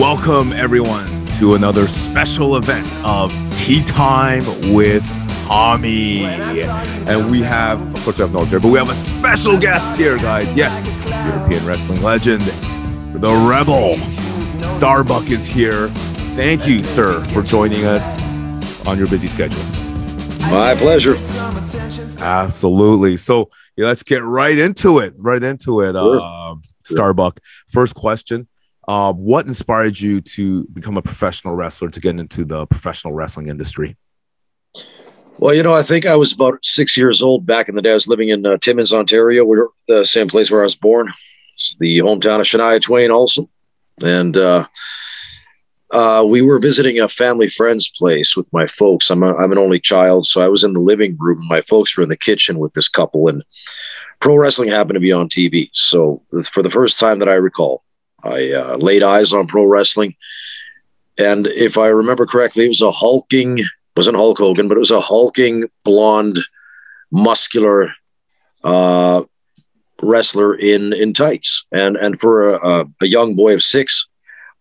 Welcome, everyone, to another special event of Tea Time with Tommy. And we have, of course, we have no but we have a special guest here, guys. Yes, European wrestling legend, the Rebel. Starbuck is here. Thank you, sir, for joining us on your busy schedule. My pleasure. Absolutely. So yeah, let's get right into it. Right into it. Sure. Uh, Starbuck. First question uh, what inspired you to become a professional wrestler to get into the professional wrestling industry? Well, you know, I think I was about six years old back in the day. I was living in uh, Timmins, Ontario, the same place where I was born, it's the hometown of Shania Twain, also. And uh, uh, we were visiting a family friend's place with my folks. I'm, a, I'm an only child, so I was in the living room. My folks were in the kitchen with this couple, and pro wrestling happened to be on TV. So, for the first time that I recall, I uh, laid eyes on pro wrestling, and if I remember correctly, it was a hulking wasn't Hulk Hogan, but it was a hulking blonde, muscular uh, wrestler in in tights. And and for a, a young boy of six,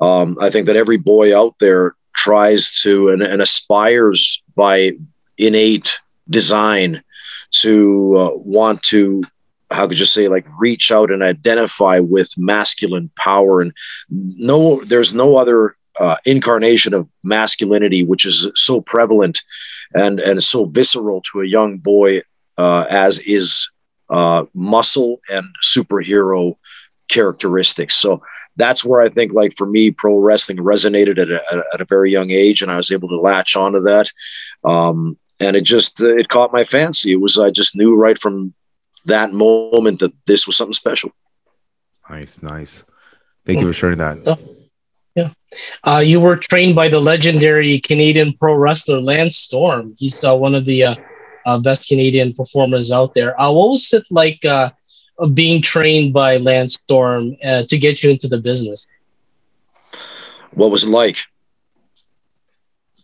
um, I think that every boy out there tries to and, and aspires by innate design to uh, want to how could you say like reach out and identify with masculine power? And no there's no other uh, incarnation of masculinity which is so prevalent and and so visceral to a young boy uh, as is uh, muscle and superhero characteristics. So that's where i think like for me pro wrestling resonated at a, at a very young age and i was able to latch onto that. Um, and it just it caught my fancy. It was i just knew right from that moment that this was something special. Nice, nice. Thank you for sharing that. yeah. Uh, you were trained by the legendary Canadian pro wrestler Lance Storm. He's uh, one of the uh, uh best Canadian performers out there. Uh, what was it like uh, being trained by Lance Storm to get you into the business? What was it like?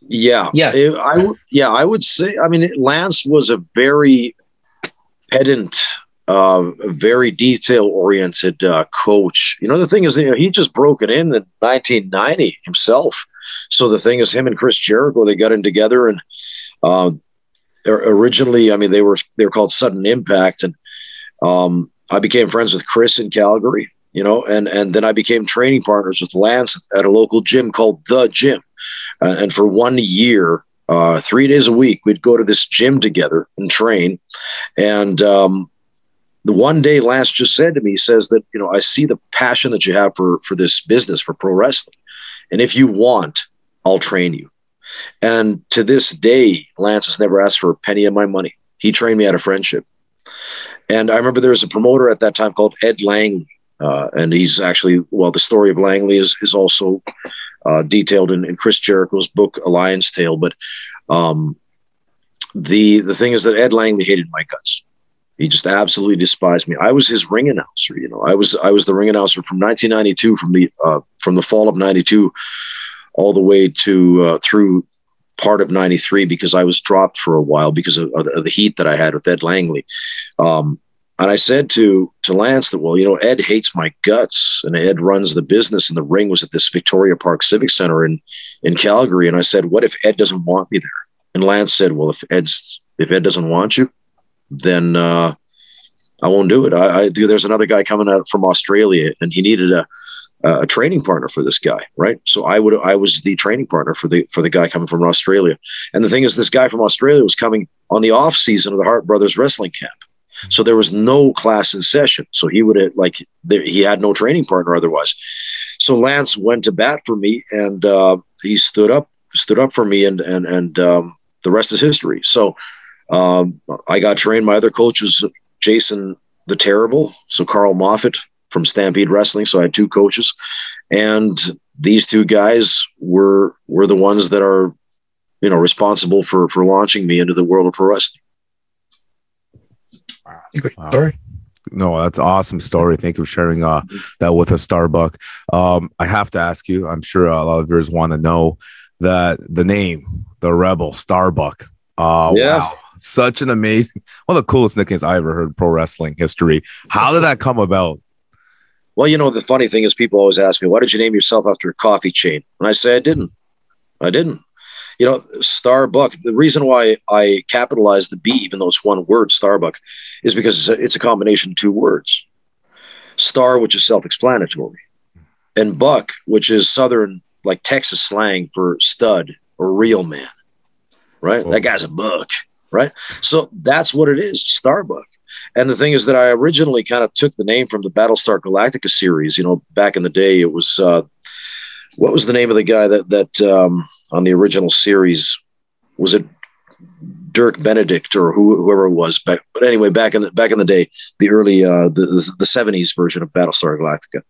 Yeah, yeah, I yeah, I would say. I mean, Lance was a very pedant, uh, very detail oriented uh, coach. You know, the thing is, you know, he just broke it in in 1990 himself. So the thing is, him and Chris Jericho, they got in together and uh, originally, I mean, they were they were called Sudden Impact, and um, I became friends with Chris in Calgary. You know, and and then I became training partners with Lance at a local gym called the Gym, uh, and for one year uh, three days a week. We'd go to this gym together and train. And um, the one day Lance just said to me, he says that, you know, I see the passion that you have for, for this business, for pro wrestling. And if you want, I'll train you. And to this day, Lance has never asked for a penny of my money. He trained me out of friendship. And I remember there was a promoter at that time called Ed Langley. Uh, and he's actually, well, the story of Langley is, is also uh, detailed in, in, Chris Jericho's book A Lion's Tale. But um, the the thing is that Ed Langley hated my guts. He just absolutely despised me. I was his ring announcer. You know, I was I was the ring announcer from 1992, from the uh, from the fall of '92, all the way to uh, through part of 93 because I was dropped for a while because of, of, the heat that I had with Ed Langley. Um, and I said to to Lance that, well, you know, Ed hates my guts, and Ed runs the business, and the ring was at this Victoria Park Civic Center in in Calgary. And I said, what if Ed doesn't want me there? And Lance said, well, if Ed's if Ed doesn't want you, then uh, I won't do it. I, I there's another guy coming out from Australia, and he needed a a training partner for this guy, right? So I would I was the training partner for the for the guy coming from Australia. And the thing is, this guy from Australia was coming on the off season of the Hart Brothers Wrestling Camp. So there was no class in session. So he would have like there, he had no training partner otherwise. So Lance went to bat for me, and uh, he stood up stood up for me, and and and um, the rest is history. So um, I got trained. My other coach was Jason the Terrible, so Karl Moffat from Stampede Wrestling. So I had two coaches, and these two guys were were the ones that are you know responsible for for launching me into the world of pro wrestling. Great wow. story. No, that's awesome story. Thank you for sharing uh, that with us, Starbuck. Um, I have to ask you. I'm sure a lot of viewers want to know that the name, the Rebel Starbuck. Uh, yeah. Wow, such an amazing, one of the coolest nicknames I ever heard in pro wrestling history. How did that come about? Well, you know, the funny thing is, people always ask me, "Why did you name yourself after a coffee chain?" And I say, "I didn't. I didn't." You know, Starbuck. The reason why I capitalize the B, even though it's one word, Starbuck, is because it's a, it's a combination of two words. Star, which is self-explanatory, and Buck, which is Southern, like Texas slang for stud or real man. Right? That guy's a buck. Right? So that's what it is, Starbuck. And the thing is that I originally kind of took the name from the Battlestar Galactica series. You know, back in the day, it was uh, what was the name of the guy that that um, on the original series was it Dirk Benedict or who, whoever it was back. But anyway, back in the back in the day, the early uh, the the seventies version of Battlestar Galactica,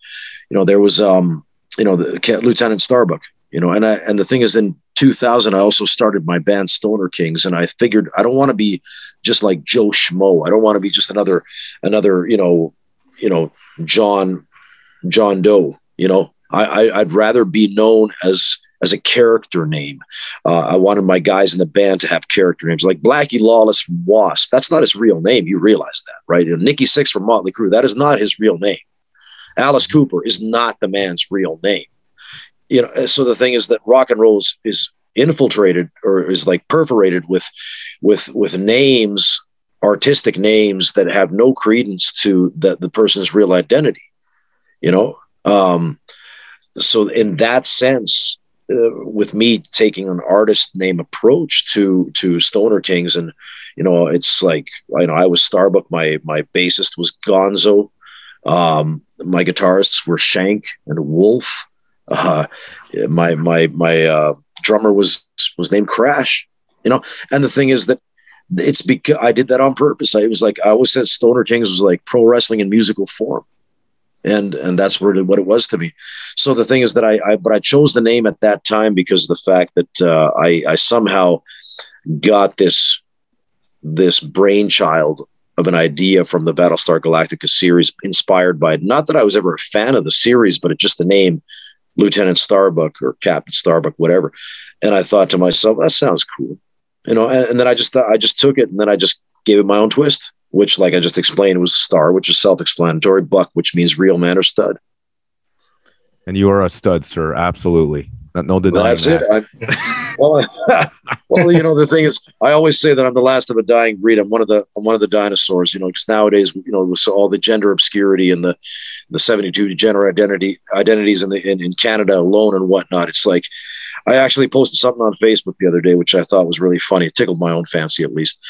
you know, there was um, you know the Lieutenant Starbuck. You know, and I and the thing is, in 2000, I also started my band Stoner Kings, and I figured I don't want to be just like Joe Schmo. I don't want to be just another another you know you know John John Doe. You know, I, I would rather be known as as a character name. Uh, I wanted my guys in the band to have character names like Blackie Lawless from Wasp. That's not his real name. You realize that, right? You know, Nikki Sixx from Motley Crue. That is not his real name. Alice Cooper is not the man's real name. You know, so the thing is that rock and roll is, is infiltrated or is like perforated with with with names artistic names that have no credence to the, the person's real identity you know um, so in that sense uh, with me taking an artist name approach to to stoner kings and you know it's like you know i was starbuck my my bassist was gonzo um, my guitarists were shank and wolf uh, my my my uh, drummer was was named Crash, you know. And the thing is that it's because I did that on purpose. I was like I always said Stoner Kings was like pro wrestling in musical form, and and that's what it, what it was to me. So the thing is that I, I but I chose the name at that time because of the fact that uh, I I somehow got this this brainchild of an idea from the Battlestar Galactica series, inspired by not that I was ever a fan of the series, but it just the name Lieutenant Starbuck or Captain Starbuck, whatever. And I thought to myself, that sounds cool, you know. And, and then I just I just took it, and then I just gave it my own twist, which, like I just explained, was Star, which is self-explanatory. Buck, which means real man or stud. And you are a stud, sir. Absolutely. No denying That's that. it. I, well, well, you know, the thing is, I always say that I'm the last of a dying breed. I'm one of the I'm one of the dinosaurs. You know, because nowadays, you know, with all the gender obscurity and the the 72 gender identity identities in the in, in Canada alone and whatnot, it's like I actually posted something on Facebook the other day, which I thought was really funny. It tickled my own fancy, at least,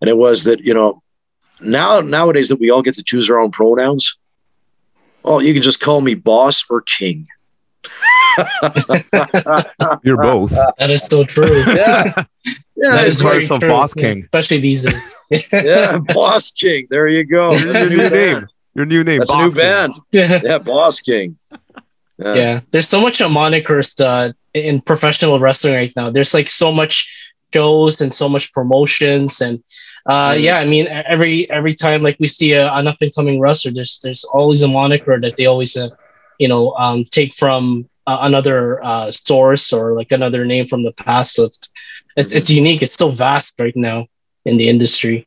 and it was that you know now nowadays that we all get to choose our own pronouns. Oh, you can just call me boss or king. You're both. That is so true. Yeah. Yeah, that is very true. Boss King. Especially these days. yeah, Boss King. There you go. your new name. Your new name. That's Boss a new King. band. Yeah. yeah, Boss King. Yeah. yeah. There's so much monikers uh, in professional wrestling right now. There's like so much shows and so much promotions and uh, mm. yeah, I mean every every time like we see a, an up and coming wrestler, there's there's always a moniker that they always uh, you know um, take from uh, another uh, source or like another name from the past. So it's it's it's unique. It's so vast right now in the industry.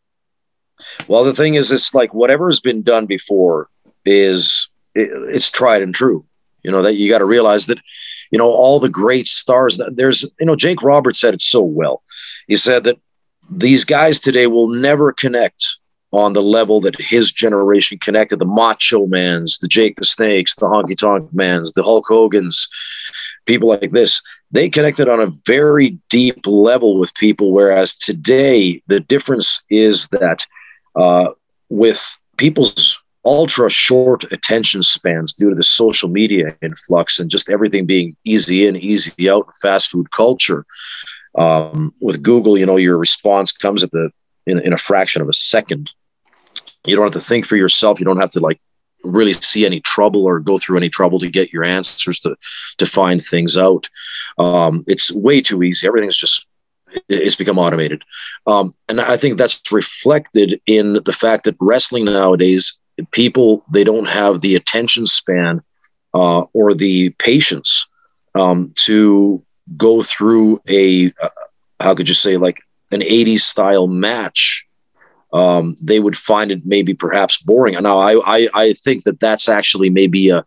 Well, the thing is, it's like whatever has been done before is it, it's tried and true. You know that you got to realize that you know all the great stars. That There's you know Jake Roberts said it so well. He said that these guys today will never connect on the level that his generation connected the Macho Mans, the Jake the Snakes, the Honky Tonk Mans, the Hulk Hogan's, people like this. They connected on a very deep level with people, whereas today the difference is that uh, with people's ultra short attention spans due to the social media influx and just everything being easy in, easy out, fast food culture. Um, with Google, you know, your response comes at the in, in a fraction of a second. You don't have to think for yourself. You don't have to like really see any trouble or go through any trouble to get your answers to to find things out. Um, it's way too easy. Everything's just it's become automated. Um, and i think that's reflected in the fact that wrestling nowadays people they don't have the attention span uh, or the patience um, to go through a uh, how could you say like an 80s style match um, they would find it maybe perhaps boring. Now, I, I, I think that that's actually maybe a,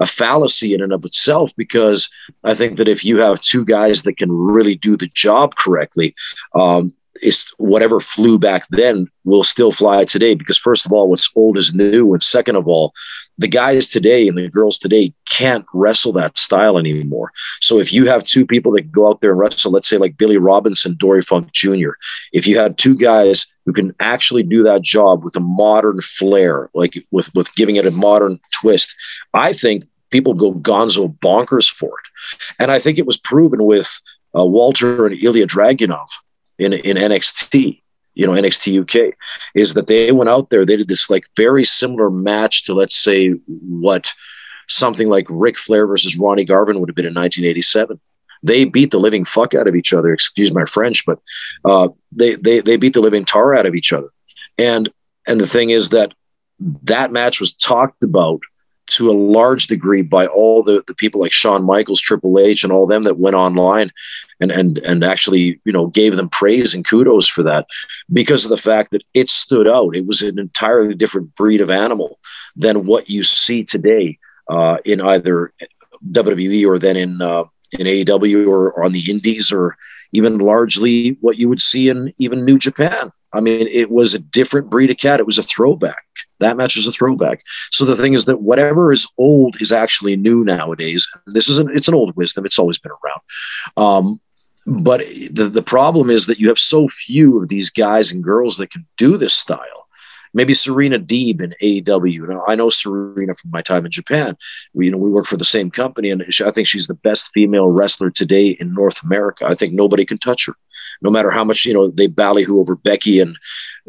a fallacy in and of itself because I think that if you have two guys that can really do the job correctly, um, it's whatever flew back then will still fly today. Because first of all what's old is new. And second of all the guys today and the girls today can't wrestle that style anymore. So if you have two people that go out there and wrestle let's say like billy robinson dory funk jr if you had two guys who can actually do that job with a modern flair like with with giving it a modern twist i think people go gonzo bonkers for it. And i think it was proven with uh, walter and ilya dragunov in in NXT, you know, NXT UK, is that they went out there, they did this like very similar match to let's say what something like Ric Flair versus Ronnie Garvin would have been in 1987. They beat the living fuck out of each other. Excuse my French, but uh, they they they beat the living tar out of each other. And and the thing is that that match was talked about to a large degree by all the, the people like Shawn Michaels, Triple H, and all them that went online and and and actually you know gave them praise and kudos for that because of the fact that it stood out. It was an entirely different breed of animal than what you see today uh, in either WWE or then in uh, in AEW or, or on the Indies or even largely what you would see in even New Japan. I mean, it was a different breed of cat. It was a throwback. That match was a throwback. So the thing is that whatever is old is actually new nowadays. This is an, it's an old wisdom. It's always been around. Um, but the, the problem is that you have so few of these guys and girls that can do this style maybe Serena Deeb in AEW. Know, I know Serena from my time in Japan. We, you know, we work for the same company, and I think she's the best female wrestler today in North America. I think nobody can touch her, no matter how much you know they ballyhoo over Becky and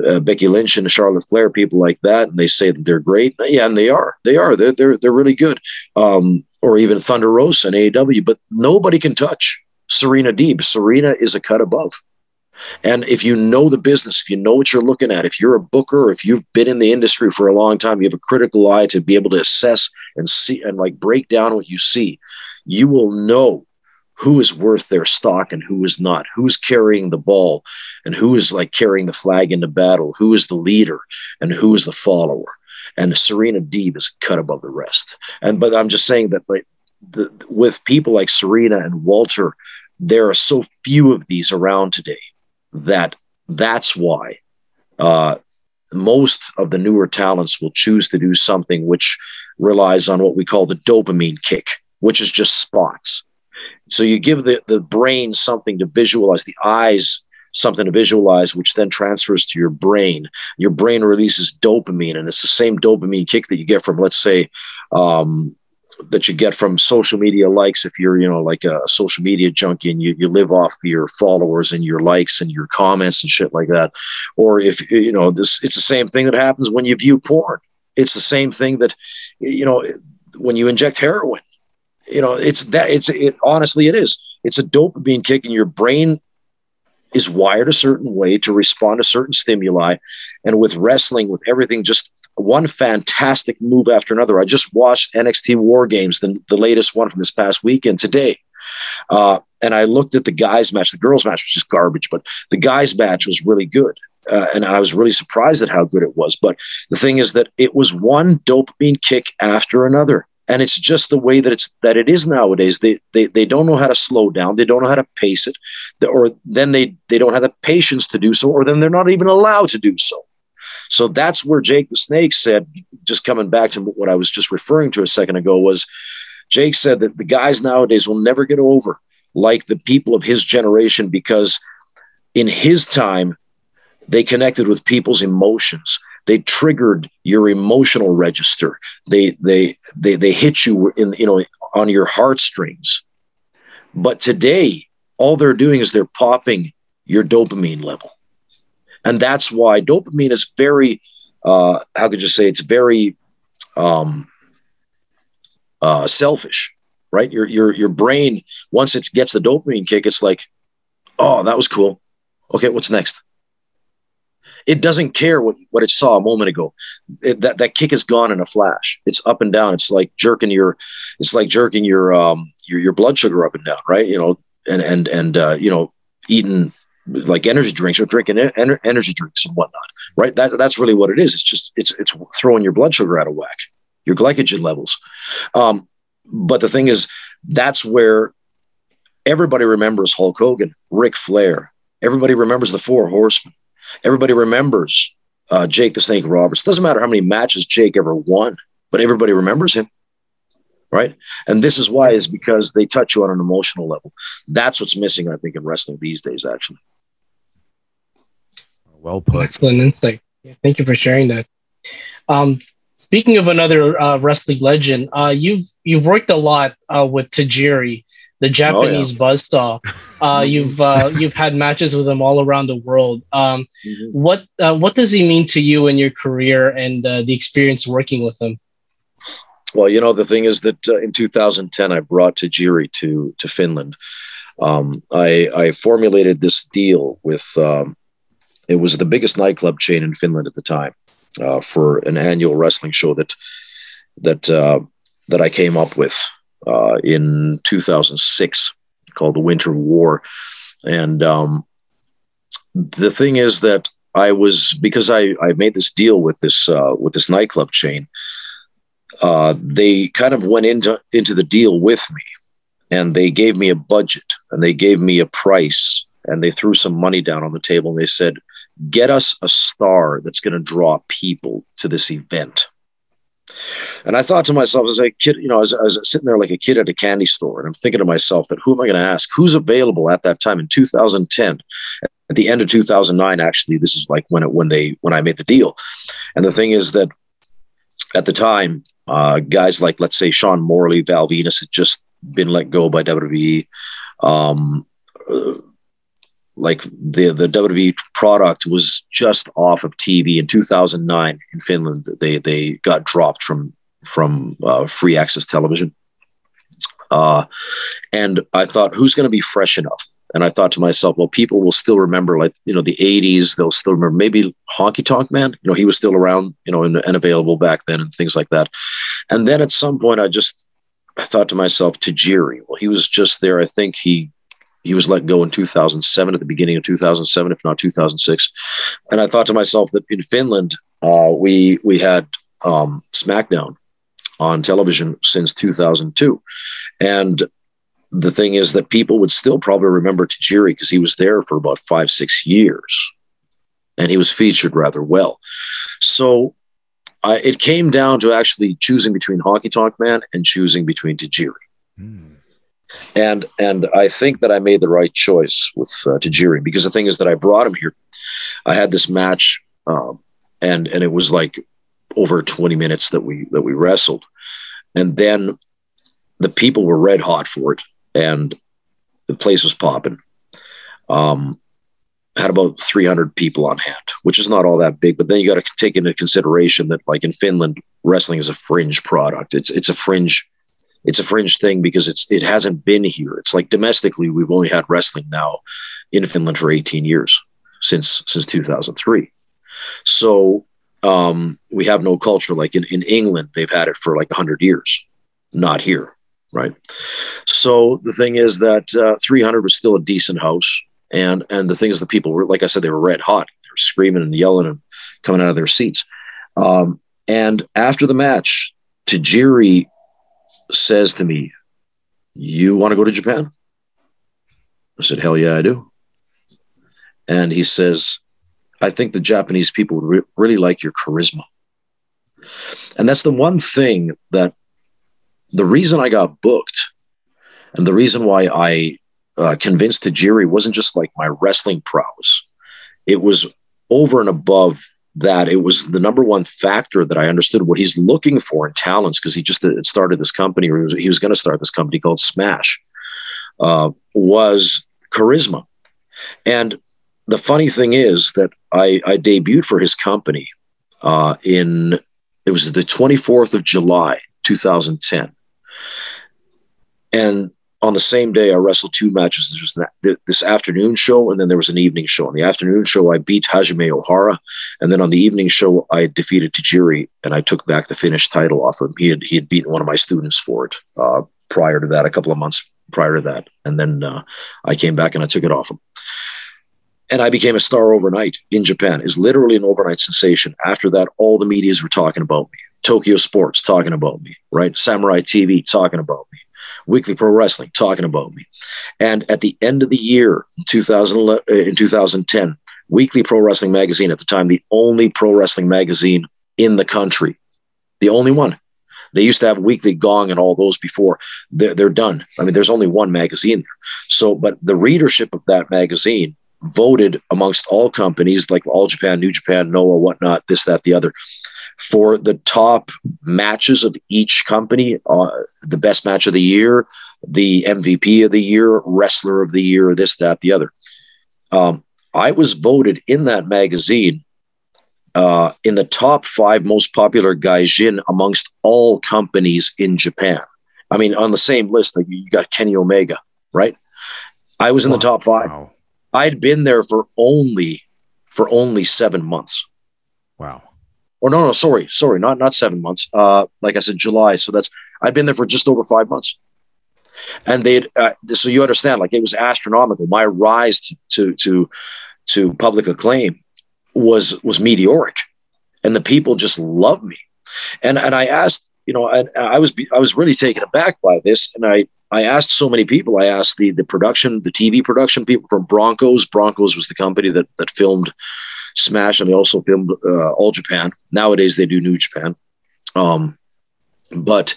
uh, Becky Lynch and Charlotte Flair, people like that, and they say that they're great. Yeah, and they are. They are. They're they're they're really good. Um, or even Thunder Rosa in AEW, but nobody can touch Serena Deeb. Serena is a cut above. And if you know the business, if you know what you're looking at, if you're a booker, if you've been in the industry for a long time, you have a critical eye to be able to assess and see and like break down what you see, you will know who is worth their stock and who is not, who's carrying the ball and who is like carrying the flag into battle, who is the leader and who is the follower. And Serena Deeb is cut above the rest. And but I'm just saying that like the, with people like Serena and Walter, there are so few of these around today that that's why uh, most of the newer talents will choose to do something which relies on what we call the dopamine kick, which is just spots. So you give the, the brain something to visualize, the eyes something to visualize, which then transfers to your brain. Your brain releases dopamine, and it's the same dopamine kick that you get from, let's say, um, that you get from social media likes if you're you know like a social media junkie and you, you live off your followers and your likes and your comments and shit like that. Or if you know this it's the same thing that happens when you view porn. It's the same thing that you know when you inject heroin. You know it's that it's it honestly it is. It's a dopamine kick in your brain is wired a certain way to respond to certain stimuli. And with wrestling, with everything, just one fantastic move after another. I just watched NXT War Games, the, the latest one from this past weekend today. Uh, and I looked at the guys' match. The girls' match was just garbage, but the guys' match was really good. Uh, and I was really surprised at how good it was. But the thing is that it was one dopamine kick after another and it's just the way that it's that it is nowadays. They they, they don't know how to slow down. They don't know how to pace it. Or then they they don't have the patience to do so or then they're not even allowed to do so. So that's where jake the snake said just coming back to what i was just referring to a second ago was jake said that the guys nowadays will never get over like the people of his generation because in his time they connected with people's emotions they triggered your emotional register. They they they they hit you in you know on your heartstrings. But today, all they're doing is they're popping your dopamine level, and that's why dopamine is very uh, how could you say it's very um, uh, selfish, right? Your your your brain once it gets the dopamine kick, it's like, oh, that was cool. Okay, what's next? It doesn't care what, what it saw a moment ago. It, that that kick is gone in a flash. It's up and down. It's like jerking your, it's like jerking your um your your blood sugar up and down, right? You know, and and and uh, you know, eating like energy drinks or drinking en- energy drinks and whatnot, right? That, that's really what it is. It's just it's it's throwing your blood sugar out of whack, your glycogen levels. Um, but the thing is, that's where everybody remembers Hulk Hogan, Ric Flair. Everybody remembers the Four Horsemen. Everybody remembers uh, Jake the Snake Roberts. Doesn't matter how many matches Jake ever won, but everybody remembers him right? And this is why is because they touch you on an emotional level. That's what's missing, I think, in wrestling these days. Actually, well put. Excellent insight. Thank you for sharing that. Um, speaking of another uh, wrestling legend, uh, you've you've worked a lot uh, with Tajiri, the Japanese oh, yeah. buzzsaw. Uh, you've uh, you've had matches with him all around the world. Um, mm-hmm. What uh, what does he mean to you in your career and the experience working with him? Well, you know, the thing is that uh, in 2010, I brought Tajiri to to Finland. Um, I, I, formulated this deal with. Um, it was the biggest nightclub chain in Finland at the time uh, for an annual wrestling show that that uh, that I came up with uh, in 2006 called the Winter War, and um, the thing is that I was because I, I made this deal with this uh, with this nightclub chain uh, they kind of went into into the deal with me, and they gave me a budget and they gave me a price and they threw some money down on the table and they said, "Get us a star that's going to draw people to this event." And I thought to myself as a kid, you know, as, as sitting there like a kid at a candy store, and I'm thinking to myself that who am I going to ask? Who's available at that time in 2010? At the end of 2009, actually, this is like when it when they when I made the deal. And the thing is that at the time, uh, guys like, let's say, Sean Morley, Val Venis had just been let go by WWE. Um, uh, like the the WWE product was just off of TV in 2009 in Finland. They they got dropped from from uh, free access television. Uh, and I thought, who's going to be fresh enough? And I thought to myself, well, people will still remember, like, you know, the 80s. They'll still remember maybe Honky Tonk Man. You know, he was still around, you know, and, and available back then and things like that. And then at some point, I just I thought to myself, Tajiri. Well, he was just there. I think he he was let go in 2007 at the beginning of 2007 if not 2006 and i thought to myself that in finland uh, we we had um, smackdown on television since 2002 and the thing is that people would still probably remember Tajiri because he was there for about five, six years and he was featured rather well. So it came down to actually choosing between Honky Tonk Man and choosing between Tajiri. Mm. And and I think that I made the right choice with uh, Tajiri because the thing is that I brought him here. I had this match, um, and and it was like over 20 minutes that we that we wrestled, and then the people were red hot for it and the place was popping. Um, had about 300 people on hand, which is not all that big. But then you got to take into consideration that, like in Finland, wrestling is a fringe product. It's it's a fringe, it's a fringe thing because it's it hasn't been here. It's like domestically, we've only had wrestling now in Finland for 18 years since since 2003. So um, we have no culture like in in England. They've had it for like 100 years. Not here right? So the thing is that uh, 300 was still a decent house, and and the thing is, the people were like I said, they were red hot, they were screaming and yelling and coming out of their seats. Um, and after the match, Tajiri says to me, "You want to go to Japan?" I said, "Hell yeah, I do." And he says, "I think the Japanese people would re- really like your charisma." And that's the one thing that the reason I got booked and the reason why I uh, convinced Tajiri wasn't just like my wrestling prowess. It was over and above that. It was the number one factor that I understood what he's looking for in talents because he just started this company or he was, was going to start this company called Smash uh, was charisma. And the funny thing is that I, I debuted for his company uh, in, it was the 24th of July, 2010. And on the same day, I wrestled two matches. There was this afternoon show, and then there was an evening show. On the afternoon show, I beat Hajime Ohara, and then on the evening show, I defeated Tajiri, and I took back the Finnish title off him. He had he had beaten one of my students for it uh, prior to that, a couple of months prior to that, and then uh, I came back and I took it off him. and I became a star overnight in Japan. Is literally an overnight sensation. After that, all the medias were talking about me. Tokyo Sports talking about me, right? Samurai TV talking about me. Weekly Pro Wrestling talking about me. And at the end of the year, in 2011, uh, in 2010, Weekly Pro Wrestling magazine at the time, the only pro wrestling magazine in the country, the only one. They used to have Weekly Gong and all those before. They're, they're done. I mean, there's only one magazine there. So, but the readership of that magazine voted amongst all companies like All Japan, New Japan, Noah, whatnot, this, that, the other, for the top matches of each company, uh, the best match of the year, the MVP of the year, wrestler of the year, this, that, the other. Um, I was voted in that magazine uh, in the top five most popular gaijin amongst all companies in Japan. I mean, on the same list, like you got Kenny Omega, right? I was in wow. the top five. Wow. I'd been there for only for only seven months. Wow. Or no, no, sorry, sorry, not not seven months. Uh, like I said, July. So that's I'd been there for just over five months. And they, uh, so you understand, like it was astronomical. My rise to to to, to public acclaim was was meteoric, and the people just loved me. And and I asked, you know, I, I was I was really taken aback by this, and I I asked so many people. I asked the the production, the TV production people from Broncos. Broncos was the company that that filmed Smash, and they also filmed uh, All Japan. Nowadays, they do New Japan. Um, but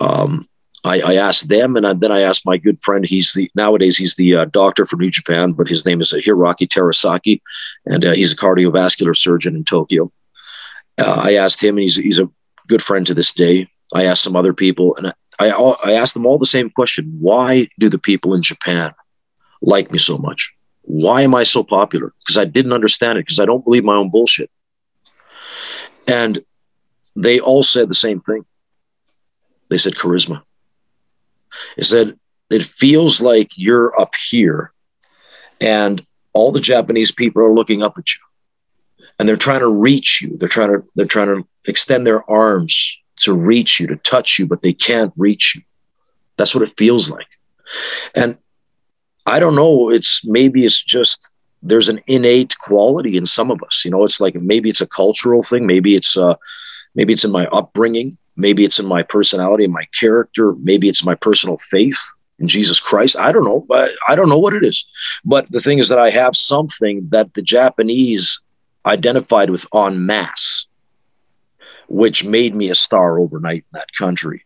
um, I, I, asked them, and I, then I asked my good friend. He's the nowadays he's the uh, doctor for New Japan, but his name is Hiroki Terasaki, and uh, he's a cardiovascular surgeon in Tokyo. Uh, I asked him, and he's he's a good friend to this day. I asked some other people, and I, I asked them all the same question: Why do the people in Japan like me so much? Why am I so popular? Because I didn't understand it. Because I don't believe my own bullshit. And they all said the same thing. They said charisma. It said it feels like you're up here, and all the Japanese people are looking up at you, and they're trying to reach you. They're trying to they're trying to extend their arms to reach you, to touch you, but they can't reach you. That's what it feels like. And I don't know, it's maybe it's just there's an innate quality in some of us. You know, it's like maybe it's a cultural thing, maybe it's uh maybe it's in my upbringing, maybe it's in my personality and my character, maybe it's my personal faith in Jesus Christ. I don't know, but I don't know what it is. But the thing is that I have something that the Japanese identified with en masse which made me a star overnight in that country,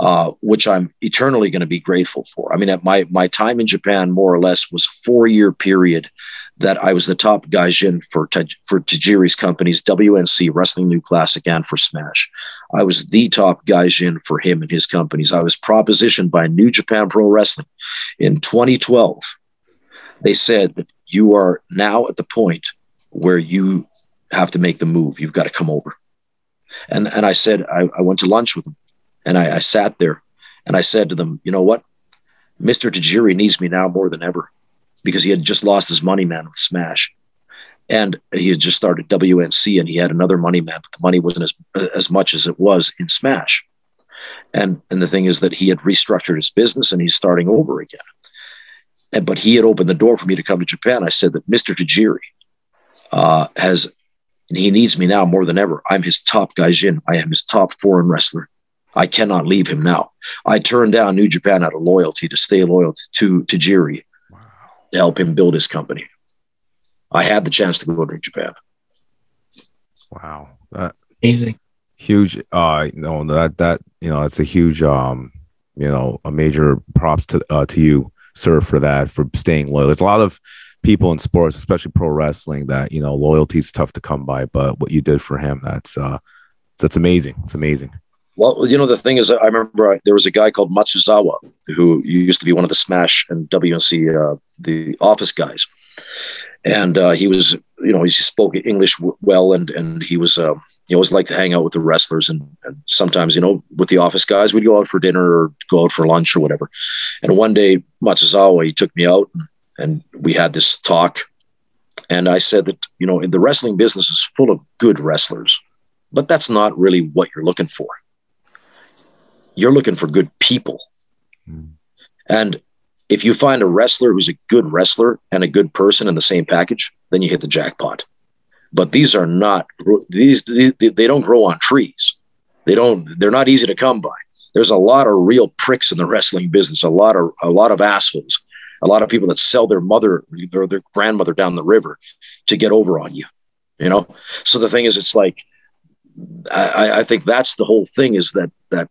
uh, which I'm eternally going to be grateful for. I mean, at my my time in Japan, more or less, was a four year period that I was the top gaijin for for Tajiri's companies, WNC Wrestling New Classic, and for Smash. I was the top gaijin for him and his companies. I was propositioned by New Japan Pro Wrestling in 2012. They said that you are now at the point where you have to make the move. You've got to come over. And and I said I, I went to lunch with them, and I, I sat there, and I said to them, you know what, Mister Tajiri needs me now more than ever, because he had just lost his money man with Smash, and he had just started WNC, and he had another money man, but the money wasn't as as much as it was in Smash. And and the thing is that he had restructured his business and he's starting over again. And but he had opened the door for me to come to Japan. I said that Mr. Tajiri uh, has and he needs me now more than ever. I'm his top gaijin. I am his top foreign wrestler. I cannot leave him now. I turned down New Japan out of loyalty to stay loyal to Tajiri wow. to help him build his company. I had the chance to go to New Japan. Wow, that amazing, huge. Uh, you know that that you know it's a huge um, you know, a major props to uh, to you, sir, for that for staying loyal. There's a lot of people in sports, especially pro wrestling, that you know loyalty is tough to come by. But what you did for him, that's uh, that's amazing. It's amazing. Well, you know the thing is, I remember there was a guy called Matsuzawa who used to be one of the Smash and WNC uh, the Office guys, and uh, he was, you know, he spoke English well, and and he was, uh, he always liked to hang out with the wrestlers, and, and sometimes, you know, with the Office guys, we'd go out for dinner or go out for lunch or whatever. And one day, Matsuzawa he took me out, and and we had this talk. And I said that, you know, the wrestling business is full of good wrestlers, but that's not really what you're looking for. You're looking for good people. Mm. And if you find a wrestler who's a good wrestler and a good person in the same package, then you hit the jackpot. But these are not these, these they don't grow on trees. They don't they're not easy to come by. There's a lot of real pricks in the wrestling business, a lot of a lot of assholes, a lot of people that sell their mother or their grandmother down the river to get over on you. You know? So the thing is it's like I, I think that's the whole thing is that that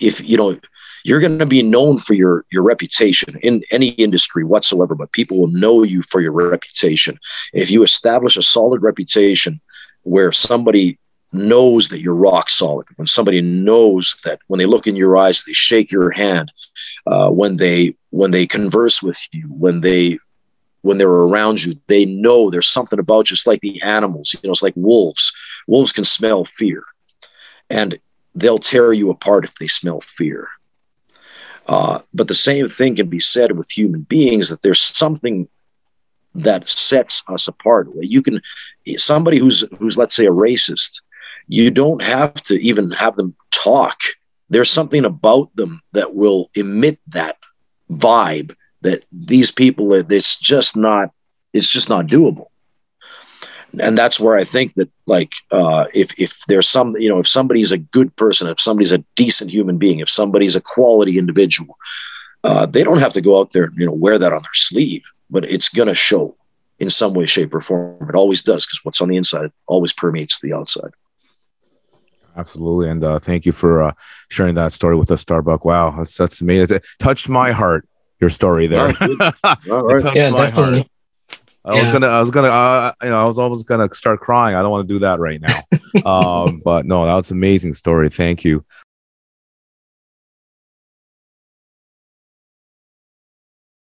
if you know you're going to be known for your your reputation in any industry whatsoever but people will know you for your reputation if you establish a solid reputation where somebody knows that you're rock solid when somebody knows that when they look in your eyes they shake your hand uh, when they when they converse with you when they when they're around you they know there's something about just like the animals you know it's like wolves wolves can smell fear and they'll tear you apart if they smell fear uh, but the same thing can be said with human beings that there's something that sets us apart. You can somebody who's who's let's say a racist, you don't have to even have them talk. There's something about them that will emit that vibe that these people it's just not it's just not doable and that's where I think that like uh, if if there's some you know if somebody's a good person, if somebody's a decent human being, if somebody's a quality individual, uh, they don't have to go out there you know wear that on their sleeve, but it's gonna show in some way, shape, or form. It always does because what's on the inside always permeates the outside. Absolutely, and uh, thank you for uh, sharing that story with us, Starbuck. Wow, that's that's amazing. It touched my heart. Your story there. All right. yeah, definitely. Heart. I yeah. was gonna, I was gonna, uh, you know, I was almost gonna start crying. I don't want to do that right now. um, but no, that was amazing story. Thank you.